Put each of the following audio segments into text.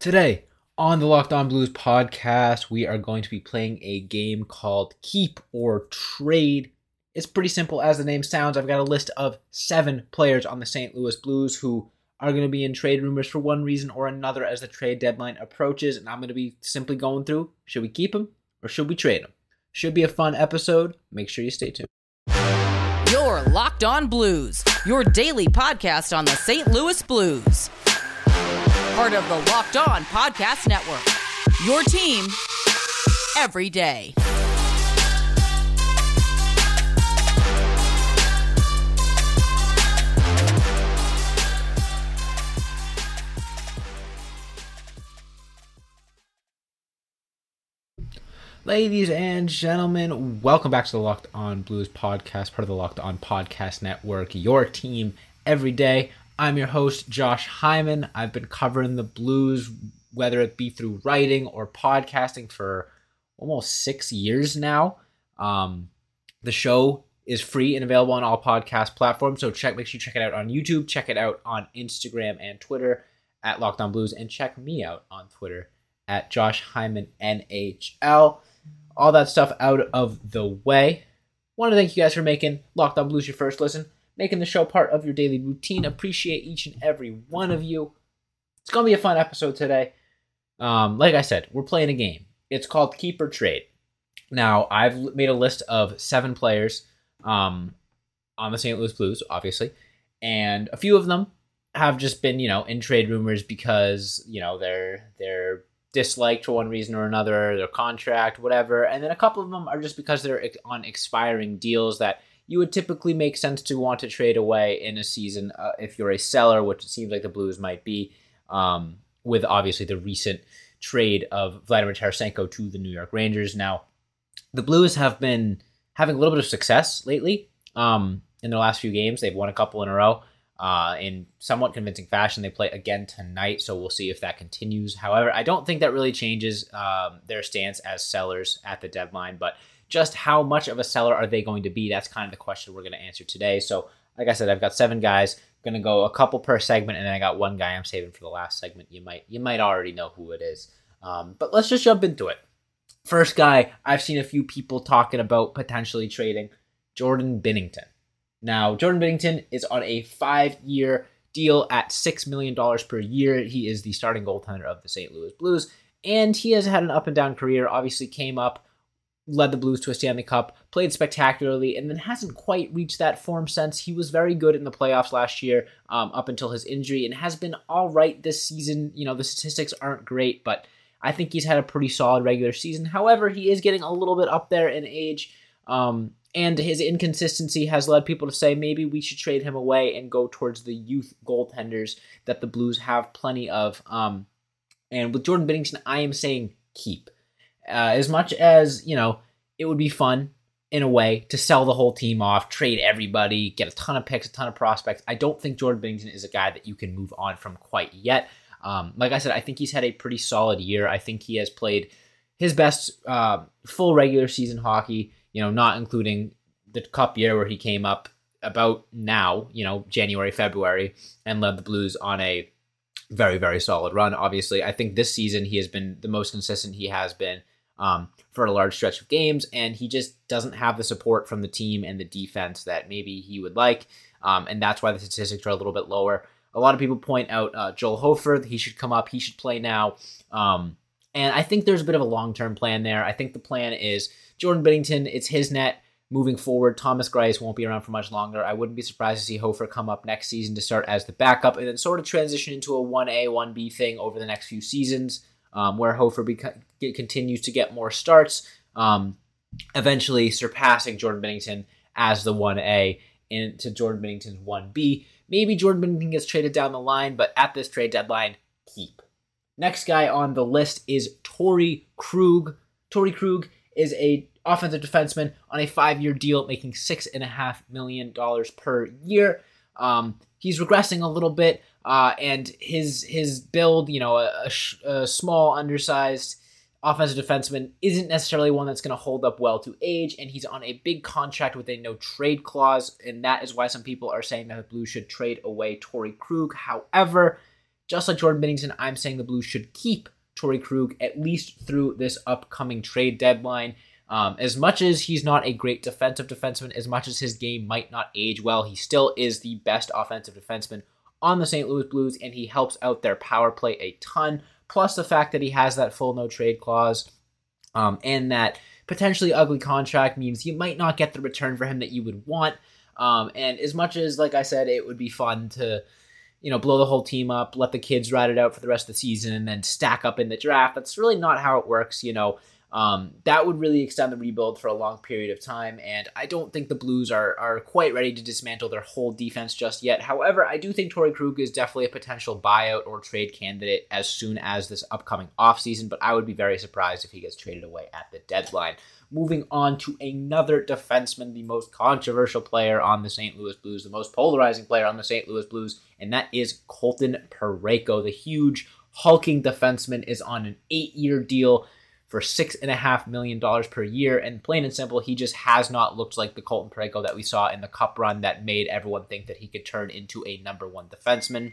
Today on the Locked On Blues podcast, we are going to be playing a game called Keep or Trade. It's pretty simple as the name sounds. I've got a list of seven players on the St. Louis Blues who are going to be in trade rumors for one reason or another as the trade deadline approaches. And I'm going to be simply going through should we keep them or should we trade them? Should be a fun episode. Make sure you stay tuned. Your Locked On Blues, your daily podcast on the St. Louis Blues part of the Locked On Podcast Network. Your team every day. Ladies and gentlemen, welcome back to the Locked On Blues podcast, part of the Locked On Podcast Network, your team every day. I'm your host, Josh Hyman. I've been covering the blues, whether it be through writing or podcasting, for almost six years now. Um, the show is free and available on all podcast platforms. So check, make sure you check it out on YouTube, check it out on Instagram and Twitter at Locked On Blues, and check me out on Twitter at Josh Hyman NHL. All that stuff out of the way. Want to thank you guys for making Locked On Blues your first listen making the show part of your daily routine. Appreciate each and every one of you. It's going to be a fun episode today. Um, like I said, we're playing a game. It's called Keep or Trade. Now, I've made a list of seven players um, on the St. Louis Blues, obviously, and a few of them have just been, you know, in trade rumors because you know they're they're disliked for one reason or another, their contract, whatever, and then a couple of them are just because they're on expiring deals that you would typically make sense to want to trade away in a season uh, if you're a seller, which it seems like the Blues might be, um, with obviously the recent trade of Vladimir Tarasenko to the New York Rangers. Now, the Blues have been having a little bit of success lately um, in their last few games. They've won a couple in a row. Uh, in somewhat convincing fashion. They play again tonight, so we'll see if that continues. However, I don't think that really changes um, their stance as sellers at the deadline. But just how much of a seller are they going to be? That's kind of the question we're going to answer today. So, like I said, I've got seven guys. Going to go a couple per segment, and then I got one guy I'm saving for the last segment. You might you might already know who it is, um, but let's just jump into it. First guy, I've seen a few people talking about potentially trading Jordan Binnington. Now, Jordan Binnington is on a five-year deal at six million dollars per year. He is the starting goaltender of the St. Louis Blues, and he has had an up and down career. Obviously, came up led the Blues to a Stanley Cup, played spectacularly, and then hasn't quite reached that form since. He was very good in the playoffs last year um, up until his injury and has been all right this season. You know, the statistics aren't great, but I think he's had a pretty solid regular season. However, he is getting a little bit up there in age. Um, and his inconsistency has led people to say maybe we should trade him away and go towards the youth goaltenders that the Blues have plenty of. Um, and with Jordan Binnington, I am saying keep. Uh, as much as you know, it would be fun in a way to sell the whole team off, trade everybody, get a ton of picks, a ton of prospects. I don't think Jordan Binnington is a guy that you can move on from quite yet. Um, like I said, I think he's had a pretty solid year. I think he has played his best uh, full regular season hockey. You know, not including the Cup year where he came up about now, you know, January, February, and led the Blues on a very, very solid run. Obviously, I think this season he has been the most consistent he has been um, for a large stretch of games, and he just doesn't have the support from the team and the defense that maybe he would like, um, and that's why the statistics are a little bit lower. A lot of people point out uh, Joel Hofer; he should come up, he should play now, um, and I think there's a bit of a long term plan there. I think the plan is Jordan Binnington; it's his net moving forward. Thomas Greiss won't be around for much longer. I wouldn't be surprised to see Hofer come up next season to start as the backup and then sort of transition into a 1A, 1B thing over the next few seasons um, where Hofer beca- get, continues to get more starts, um, eventually surpassing Jordan Binnington as the 1A into Jordan Binnington's 1B. Maybe Jordan Binnington gets traded down the line, but at this trade deadline, keep. Next guy on the list is Torey Krug. Torey Krug is a offensive defenseman on a five-year deal, making six and a half million dollars per year. Um, he's regressing a little bit. Uh, and his his build, you know, a, a, a small, undersized offensive defenseman isn't necessarily one that's going to hold up well to age, and he's on a big contract with a no trade clause, and that is why some people are saying that the Blues should trade away Torey Krug. However, just like Jordan Binnington, I'm saying the Blues should keep Torey Krug at least through this upcoming trade deadline. Um, as much as he's not a great defensive defenseman, as much as his game might not age well, he still is the best offensive defenseman on the St. Louis Blues, and he helps out their power play a ton. Plus the fact that he has that full no trade clause, um, and that potentially ugly contract means you might not get the return for him that you would want. Um, and as much as, like I said, it would be fun to, you know, blow the whole team up, let the kids ride it out for the rest of the season, and then stack up in the draft. That's really not how it works. You know, um, that would really extend the rebuild for a long period of time, and I don't think the Blues are are quite ready to dismantle their whole defense just yet. However, I do think Torey Krug is definitely a potential buyout or trade candidate as soon as this upcoming offseason, but I would be very surprised if he gets traded away at the deadline. Moving on to another defenseman, the most controversial player on the St. Louis Blues, the most polarizing player on the St. Louis Blues, and that is Colton Parayko. The huge, hulking defenseman is on an eight year deal for six and a half million dollars per year. And plain and simple, he just has not looked like the Colton Parayko that we saw in the cup run that made everyone think that he could turn into a number one defenseman.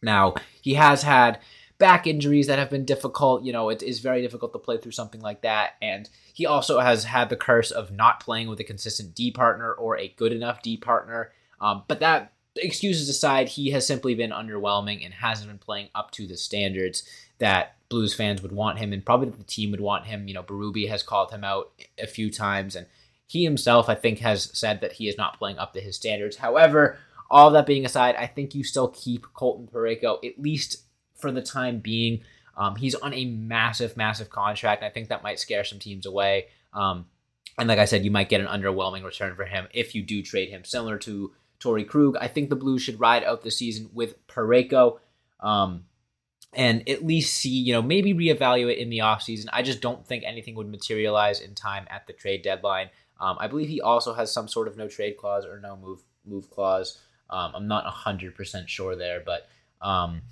Now, he has had back injuries that have been difficult. You know, it is very difficult to play through something like that. And he also has had the curse of not playing with a consistent D partner or a good enough D partner. Um, but that excuses aside, he has simply been underwhelming and hasn't been playing up to the standards that Blues fans would want him, and probably the team would want him. You know, Berube has called him out a few times, and he himself, I think, has said that he is not playing up to his standards. However, all that being aside, I think you still keep Colton Parayko at least for the time being. Um, he's on a massive, massive contract. I think that might scare some teams away. Um, and like I said, you might get an underwhelming return for him if you do trade him, similar to Torey Krug. I think the Blues should ride out the season with Parayko. Um, and at least see, you know, maybe reevaluate in the offseason. I just don't think anything would materialize in time at the trade deadline. Um, I believe he also has some sort of no trade clause or no move move clause. Um, I'm not 100% sure there, but um,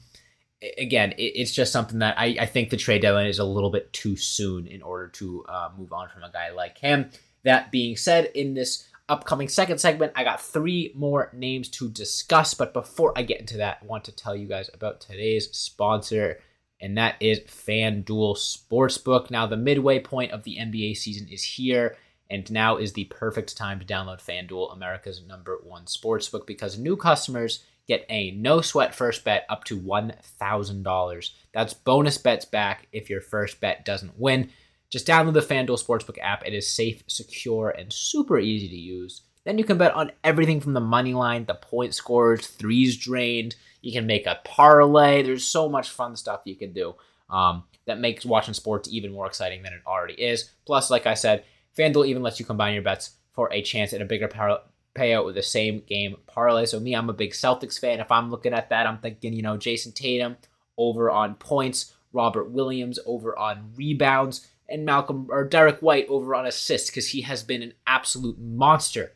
again, it, it's just something that I, I, think the trade deadline is a little bit too soon in order to uh, move on from a guy like him. That being said, in this upcoming second segment, I got three more names to discuss. But before I get into that, I want to tell you guys about today's sponsor, and that is FanDuel Sportsbook. Now, the midway point of the NBA season is here, and now is the perfect time to download FanDuel, America's number one sportsbook, because new customers get a no sweat first bet up to $1,000. That's bonus bets back if your first bet doesn't win. Just download the FanDuel Sportsbook app. It is safe, secure, and super easy to use. Then you can bet on everything from the money line, the point scores, threes drained. You can make a parlay. There's so much fun stuff you can do um, that makes watching sports even more exciting than it already is. Plus, like I said, FanDuel even lets you combine your bets for a chance at a bigger par- payout with the same game parlay. So, me, I'm a big Celtics fan. If I'm looking at that, I'm thinking, you know, Jayson Tatum over on points, Robert Williams over on rebounds and Malcolm or Derek White over on assists because he has been an absolute monster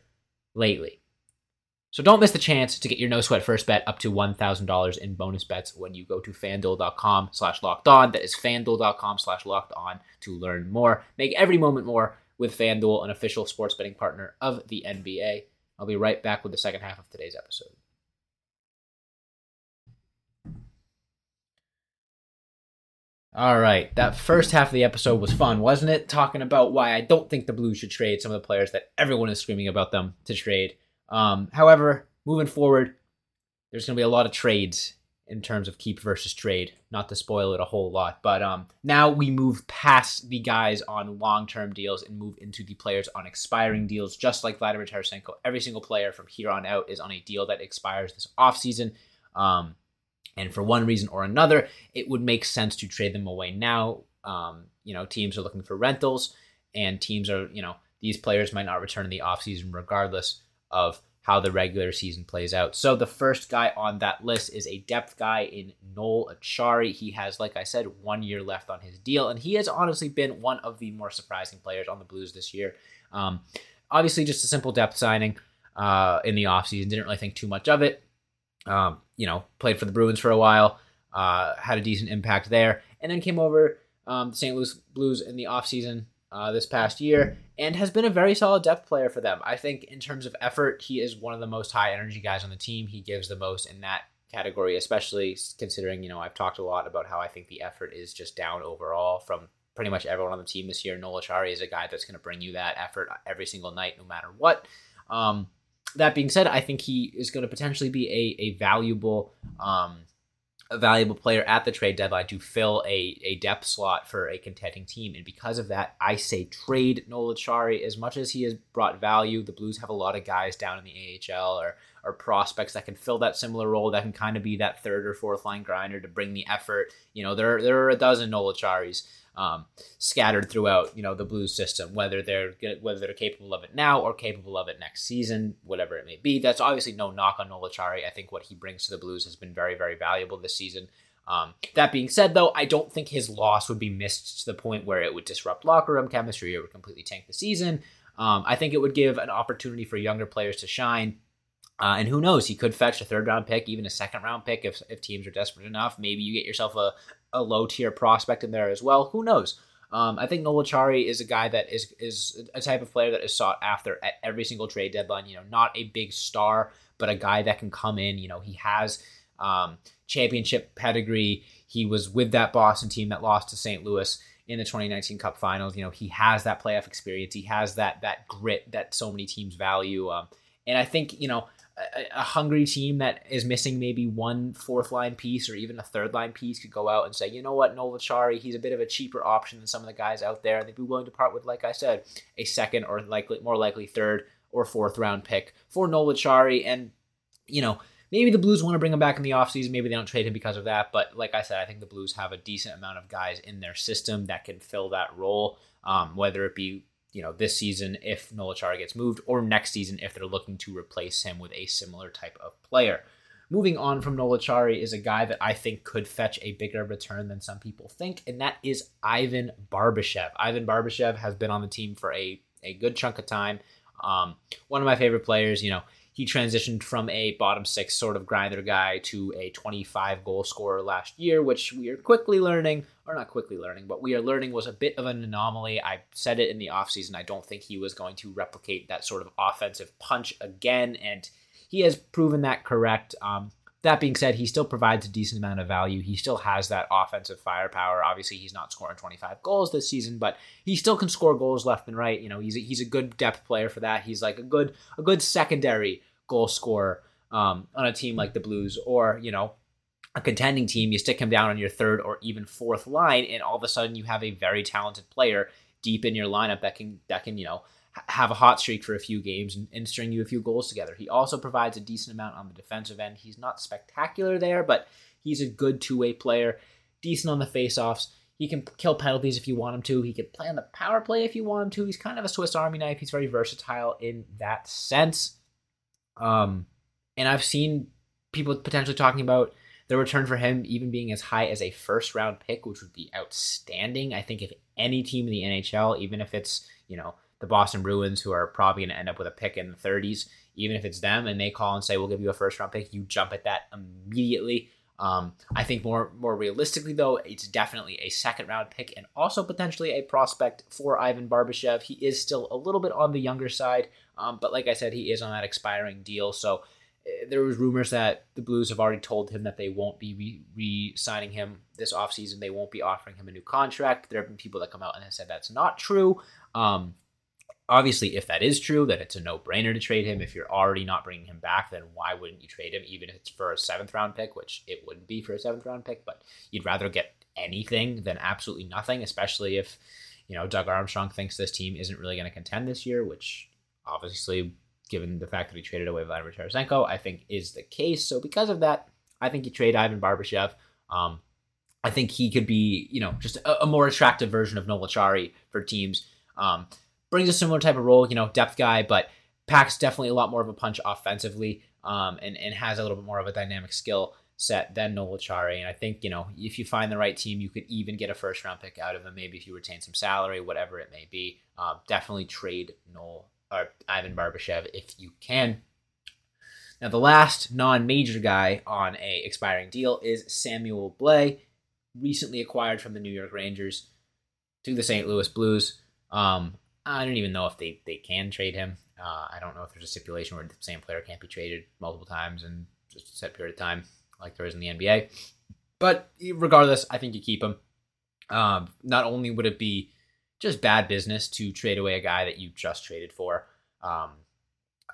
lately. So don't miss the chance to get your no sweat first bet up to $1,000 in bonus bets when you go to fanduel.com slash locked on. That is fanduel.com slash locked on to learn more. Make every moment more with FanDuel, an official sports betting partner of the NBA. I'll be right back with the second half of today's episode. All right, that first half of the episode was fun, wasn't it? Talking about why I don't think the Blues should trade some of the players that everyone is screaming about them to trade. Um, however, moving forward, there's going to be a lot of trades in terms of keep versus trade. Not to spoil it a whole lot, but um, now we move past the guys on long-term deals and move into the players on expiring deals. Just like Vladimir Tarasenko, every single player from here on out is on a deal that expires this offseason. Um, and for one reason or another, it would make sense to trade them away now. Um, you know, teams are looking for rentals, and teams are, you know, these players might not return in the offseason regardless of how the regular season plays out. So the first guy on that list is a depth guy in Noel Acciari. He has, like I said, one year left on his deal, and he has honestly been one of the more surprising players on the Blues this year. Um, obviously, just a simple depth signing uh, in the offseason. Didn't really think too much of it. Um, you know, played for the Bruins for a while, uh, had a decent impact there, and then came over um, the St. Louis Blues in the offseason uh, this past year and has been a very solid depth player for them. I think in terms of effort, he is one of the most high energy guys on the team. He gives the most in that category, especially considering you know I've talked a lot about how I think the effort is just down overall from pretty much everyone on the team this year. Noel Acciari is a guy that's going to bring you that effort every single night, no matter what. Um, that being said, I think he is going to potentially be a, a valuable um, a valuable player at the trade deadline to fill a, a depth slot for a contending team. And because of that, I say trade Noel Acciari. As much as he has brought value, the Blues have a lot of guys down in the AHL or, or prospects that can fill that similar role, that can kind of be that third or fourth line grinder to bring the effort. You know, there, there are a dozen Noel Acciaris um, scattered throughout you know the Blues system, whether they're whether they're capable of it now or capable of it next season, whatever it may be. That's obviously no knock on Noel Acciari. I think what he brings to the Blues has been very very valuable this season. Um, that being said, though, I don't think his loss would be missed to the point where it would disrupt locker room chemistry or would completely tank the season. Um, I think it would give an opportunity for younger players to shine. Uh, and who knows? He could fetch a third round pick, even a second round pick if, if teams are desperate enough. Maybe you get yourself a, a low tier prospect in there as well. Who knows? Um, I think Noel Acciari is a guy that is is a type of player that is sought after at every single trade deadline. You know, not a big star, but a guy that can come in. You know, he has um, championship pedigree. He was with that Boston team that lost to St. Louis in the 2019 Cup Finals. You know, he has that playoff experience. He has that that grit that so many teams value. Um, and I think you know a, hungry team that is missing maybe one fourth line piece or even a third line piece could go out and say, you know what, Noel Acciari, he's a bit of a cheaper option than some of the guys out there. They'd be willing to part with, like I said, a second or likely more likely third or fourth round pick for Noel Acciari. And, you know, maybe the Blues want to bring him back in the offseason. Maybe they don't trade him because of that. But like I said, I think the Blues have a decent amount of guys in their system that can fill that role, um, whether it be you know this season if Noel Acciari gets moved, or next season if they're looking to replace him with a similar type of player. Moving on from Noel Acciari is a guy that I think could fetch a bigger return than some people think, and that is Ivan Barbashev. Ivan Barbashev has been on the team for a, a good chunk of time. Um, one of my favorite players, you know, he transitioned from a bottom six sort of grinder guy to a 25 goal scorer last year, which we are quickly learning, or not quickly learning, but we are learning was a bit of an anomaly. I said it in the offseason. I don't think he was going to replicate that sort of offensive punch again, and he has proven that correct. Um, that being said, he still provides a decent amount of value. He still has that offensive firepower. Obviously, he's not scoring 25 goals this season, but he still can score goals left and right. You know, he's a, he's a good depth player for that. He's like a good a good secondary goal scorer um, on a team like the Blues, or you know, a contending team. You stick him down on your third or even fourth line, and all of a sudden you have a very talented player deep in your lineup that can that can you know have a hot streak for a few games and, and, string you a few goals together. He also provides a decent amount on the defensive end. He's not spectacular there, but he's a good two way player, decent on the faceoffs. He can kill penalties if you want him to. He can play on the power play if you want him to. He's kind of a Swiss Army knife. He's very versatile in that sense. Um, and I've seen people potentially talking about the return for him even being as high as a first round pick, which would be outstanding. I think if any team in the NHL, even if it's, you know, the Boston Bruins, who are probably going to end up with a pick in the 30s, even if it's them and they call and say, we'll give you a first round pick, you jump at that immediately. Um, I think more more realistically though, it's definitely a second round pick and also potentially a prospect for Ivan Barbashev. He is still a little bit on the younger side, um, but like I said, he is on that expiring deal. So uh, there was rumors that the Blues have already told him that they won't be re-signing him this offseason. They won't be offering him a new contract. There have been people that come out and have said that's not true. Um, obviously, if that is true, then it's a no brainer to trade him. If you're already not bringing him back, then why wouldn't you trade him, even if it's for a seventh round pick, which it wouldn't be for a seventh round pick, but you'd rather get anything than absolutely nothing, especially if, you know, Doug Armstrong thinks this team isn't really going to contend this year, which obviously, given the fact that he traded away Vladimir Tarasenko, I think is the case. So because of that, I think you trade Ivan Barbashev. Um, I think he could be, you know, just a, a more attractive version of Noel Acciari for teams. Um, brings a similar type of role, you know, depth guy, but packs definitely a lot more of a punch offensively um, and, and has a little bit more of a dynamic skill set than Noel Acciari. And I think, you know, if you find the right team, you could even get a first round pick out of him. Maybe if you retain some salary, whatever it may be. Um, definitely trade Noel or Ivan Barbashev if you can. Now, the last non major guy on a expiring deal is Samuel Blais, recently acquired from the New York Rangers to the St. Louis Blues. Um, I don't even know if they, they can trade him. Uh, I don't know if there's a stipulation where the same player can't be traded multiple times in just a set period of time. like there is in the NBA. But regardless, I think you keep him. Um, not only would it be just bad business to trade away a guy that you just traded for. Um,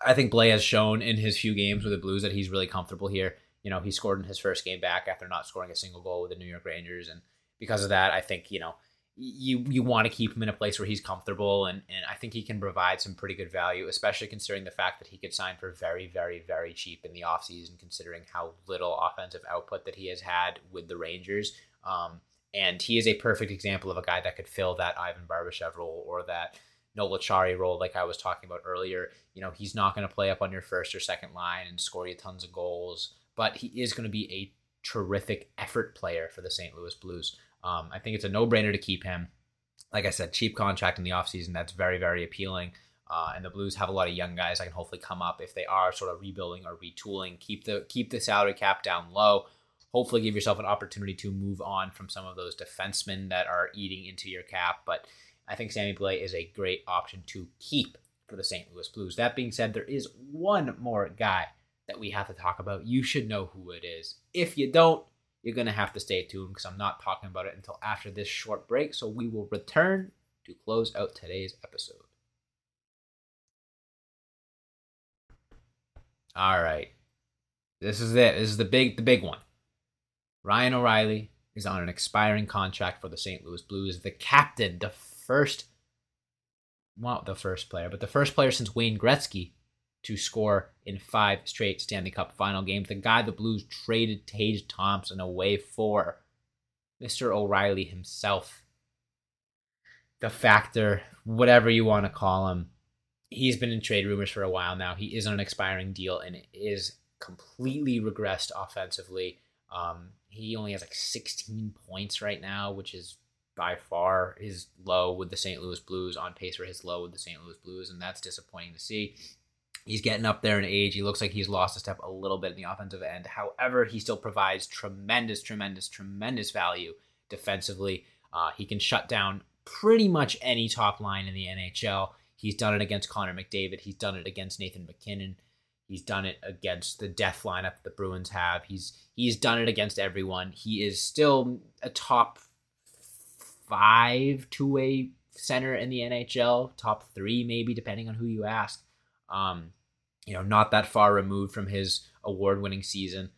I think Blais has shown in his few games with the Blues that he's really comfortable here. You know, he scored in his first game back after not scoring a single goal with the New York Rangers, and because of that, I think you know you you want to keep him in a place where he's comfortable, and and I think he can provide some pretty good value, especially considering the fact that he could sign for very very very cheap in the offseason, considering how little offensive output that he has had with the Rangers. Um, and he is a perfect example of a guy that could fill that Ivan Barbashev role or that Noel Acciari role, like I was talking about earlier. You know, he's not going to play up on your first or second line and score you tons of goals, but he is going to be a terrific effort player for the St. Louis Blues. Um, I think it's a no brainer to keep him. Like I said, cheap contract in the offseason. That's very, very appealing. Uh, and the Blues have a lot of young guys that can hopefully come up if they are sort of rebuilding or retooling. Keep the keep the salary cap down low hopefully give yourself an opportunity to move on from some of those defensemen that are eating into your cap. But I think Sammy Blais is a great option to keep for the St. Louis Blues. That being said, there is one more guy that we have to talk about. You should know who it is. If you don't, you're going to have to stay tuned because I'm not talking about it until after this short break. So we will return to close out today's episode. All right. This is it. This is the big the big one. Ryan O'Reilly is on an expiring contract for the St. Louis Blues. The captain, the first, well, the first player, but the first player since Wayne Gretzky to score in five straight Stanley Cup final games. The guy the Blues traded Tage Thompson away for, Mr. O'Reilly himself. The factor, whatever you want to call him, he's been in trade rumors for a while now. He is on an expiring deal and is completely regressed offensively. Um, he only has like 16 points right now, which is by far his low with the St. Louis Blues, on pace for his low with the St. Louis Blues, and that's disappointing to see. He's getting up there in age. He looks like he's lost a step a little bit in the offensive end. However, he still provides tremendous, tremendous, tremendous value defensively. Uh, he can shut down pretty much any top line in the NHL. He's done it against Connor McDavid. He's done it against Nathan MacKinnon. He's done it against the death lineup the Bruins have. He's he's done it against everyone. He is still a top five two way center in the NHL, top three maybe depending on who you ask. Um, you know, not that far removed from his award winning season.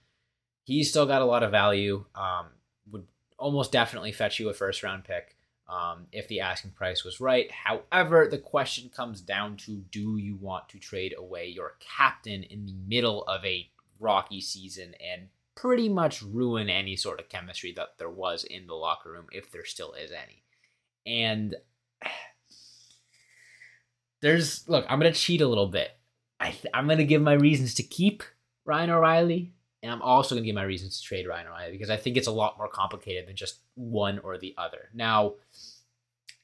He's still got a lot of value. Um, would almost definitely fetch you a first round pick um, if the asking price was right. However, the question comes down to do you want to trade away your captain in the middle of a rocky season and pretty much ruin any sort of chemistry that there was in the locker room, if there still is any? And there's, look, I'm to cheat a little bit. I th- I'm to give my reasons to keep Ryan O'Reilly and I'm also to give my reasons to trade Ryan O'Reilly because I think it's a lot more complicated than just one or the other. Now,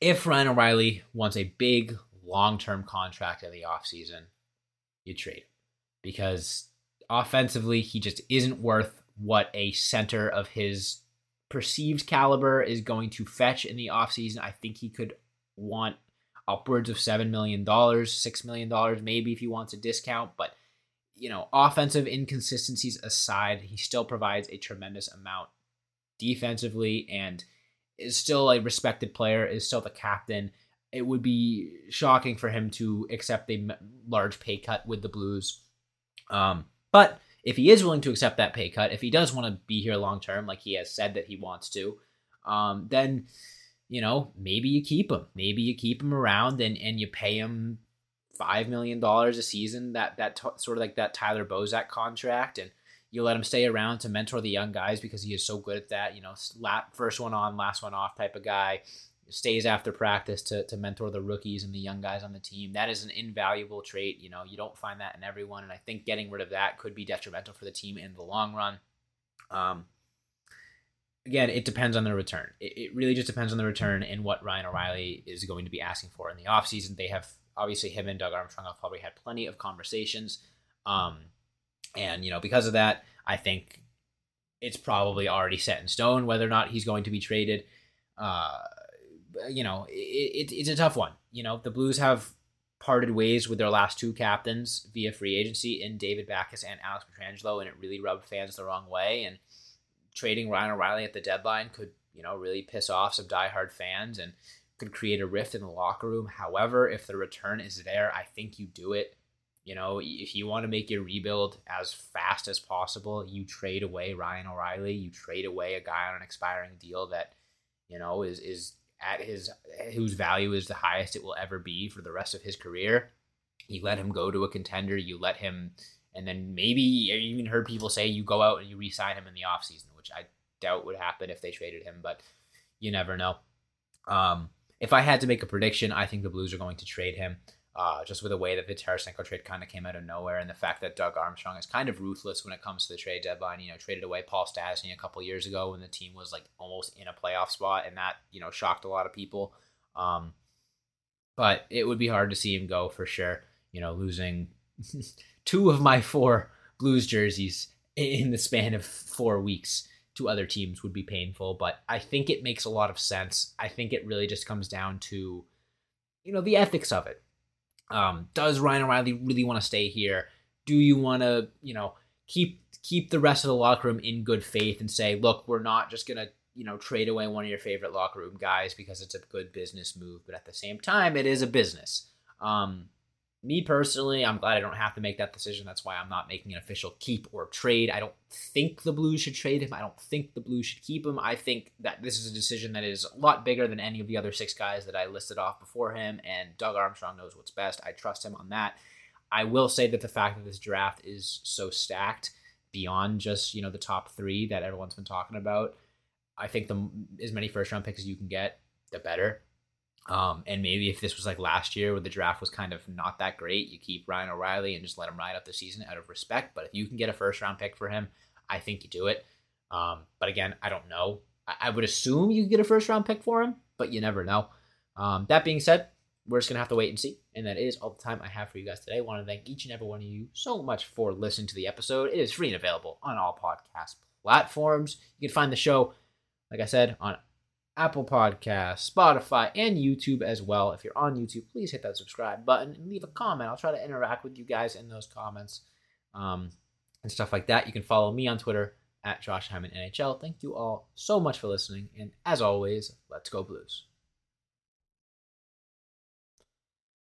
if Ryan O'Reilly wants a big long term contract in the offseason, you trade because offensively, he just isn't worth what a center of his perceived caliber is going to fetch in the offseason. I think he could want upwards of $7 million, $6 million, maybe if he wants a discount, but you know, offensive inconsistencies aside, he still provides a tremendous amount defensively and is still a respected player, is still the captain. It would be shocking for him to accept a large pay cut with the Blues. Um, but if he is willing to accept that pay cut, if he does want to be here long term, like he has said that he wants to, um, then you know maybe you keep him. Maybe you keep him around and and you pay him five million dollars a season that that t- sort of like that Tyler Bozak contract and you let him stay around to mentor the young guys because he is so good at that you know first one on last one off type of guy. Stays after practice to, to mentor the rookies and the young guys on the team. That is an invaluable trait you know you don't find that in everyone and i think getting rid of that could be detrimental for the team in the long run. Um, again, it depends on the return. It, it, really just depends on the return and what Ryan O'Reilly is going to be asking for in the offseason. They have obviously him and Doug Armstrong have probably had plenty of conversations. Um, and, you know, because of that, I think it's probably already set in stone whether or not he's going to be traded. Uh, you know, it, it, it's a tough one. You know, the Blues have parted ways with their last two captains via free agency in David Backes and Alex Pietrangelo, and it really rubbed fans the wrong way. And trading Ryan O'Reilly at the deadline could, you know, really piss off some diehard fans and could create a rift in the locker room. However, if the return is there, I think you do it. You know, if you want to make your rebuild as fast as possible, you trade away Ryan O'Reilly, you trade away a guy on an expiring deal that, you know, is is at his whose value is the highest it will ever be for the rest of his career. You let him go to a contender, you let him and then maybe I even heard people say you go out and you re-sign him in the offseason, which I doubt would happen if they traded him, but you never know. Um, if I had to make a prediction, I think the Blues are going to trade him. Uh, just with the way that the Tarasenko trade kind of came out of nowhere, and the fact that Doug Armstrong is kind of ruthless when it comes to the trade deadline. You know, traded away Paul Stastny a couple years ago when the team was like almost in a playoff spot, and that you know shocked a lot of people. Um, but it would be hard to see him go for sure. You know, losing two of my four Blues jerseys in the span of four weeks to other teams would be painful, but I think it makes a lot of sense. I think it really just comes down to, you know, the ethics of it. Um, does Ryan O'Reilly really want to stay here? Do you want to, you know, keep keep the rest of the locker room in good faith and say, look, we're not just gonna, you know, trade away one of your favorite locker room guys because it's a good business move, but at the same time, it is a business. Um, me personally, I'm glad I don't have to make that decision. That's why I'm not making an official keep or trade. I don't think the Blues should trade him. I don't think the Blues should keep him. I think that this is a decision that is a lot bigger than any of the other six guys that I listed off before him, and Doug Armstrong knows what's best. I trust him on that. I will say that the fact that this draft is so stacked beyond just, you know, the top three that everyone's been talking about, I think the as many first round picks as you can get, the better. Um, and maybe if this was like last year where the draft was kind of not that great, you keep Ryan O'Reilly and just let him ride up the season out of respect. But if you can get a first round pick for him, I think you do it. Um, but again, I don't know. I, I would assume you get a first round pick for him, but you never know. Um, that being said, we're just gonna have to wait and see. And that is all the time I have for you guys today. I want to thank each and every one of you so much for listening to the episode. It is free and available on all podcast platforms. You can find the show, like I said, on Apple Podcasts, Spotify, and YouTube as well. If you're on YouTube, please hit that subscribe button and leave a comment. I'll try to interact with you guys in those comments um, and stuff like that. You can follow me on Twitter at Josh Hyman NHL. Thank you all so much for listening. And as always, let's go Blues.